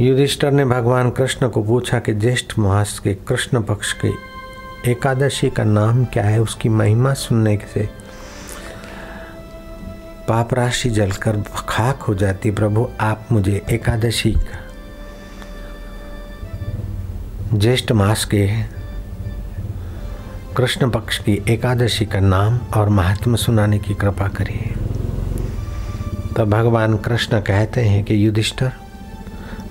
युधिष्ठर ने भगवान कृष्ण को पूछा कि ज्येष्ठ मास के कृष्ण पक्ष के एकादशी का नाम क्या है? उसकी महिमा सुनने से पाप राशि जलकर खाक हो जाती प्रभु, आप मुझे एकादशी का ज्येष्ठ मास के कृष्ण पक्ष की एकादशी का नाम और महात्मा सुनाने की कृपा करिए। तब भगवान कृष्ण कहते हैं कि युधिष्ठर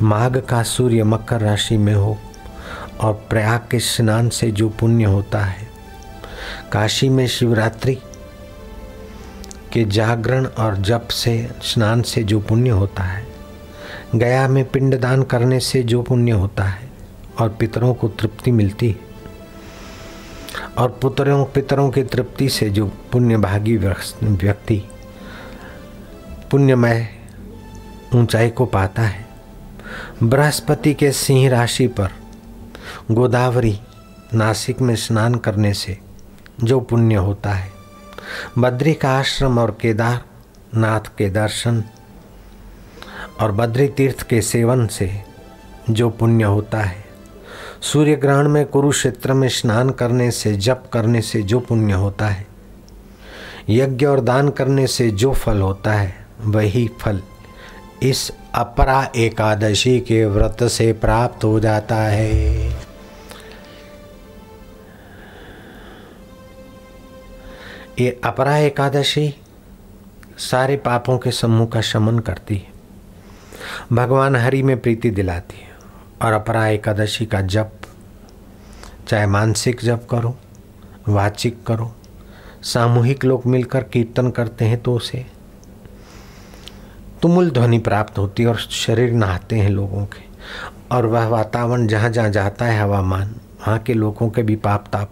माघ का सूर्य मकर राशि में हो और प्रयाग के स्नान से जो पुण्य होता है। काशी में शिवरात्रि के जागरण और जप से, स्नान से जो पुण्य होता है। गया में पिंडदान करने से जो पुण्य होता है और पितरों को तृप्ति मिलती है। और पुत्रों, पितरों की तृप्ति से जो पुण्य भागी व्यक्ति पुण्यमय ऊंचाई को पाता है। बृहस्पति के सिंह राशि पर गोदावरी नासिक में स्नान करने से जो पुण्य होता है। बद्री का आश्रम और केदार नाथ के दर्शन और बद्री तीर्थ के सेवन से जो पुण्य होता है। सूर्य ग्रहण में कुरुक्षेत्र में स्नान करने से, जप करने से जो पुण्य होता है। यज्ञ और दान करने से जो फल होता है, वही फल इस अपरा एकादशी के व्रत से प्राप्त हो जाता है। ये अपरा एकादशी सारे पापों के समूह का शमन करती है। भगवान हरि में प्रीति दिलाती है और अपरा एकादशी का जप, चाहे मानसिक जप करो, वाचिक करो, सामूहिक लोग मिलकर कीर्तन करते हैं तो उसे तुमुल ध्वनि प्राप्त होती है और शरीर नहाते हैं लोगों के। और वह वातावरण जहाँ जहाँ जाता है हवामान, वहाँ के लोगों के भी पाप ताप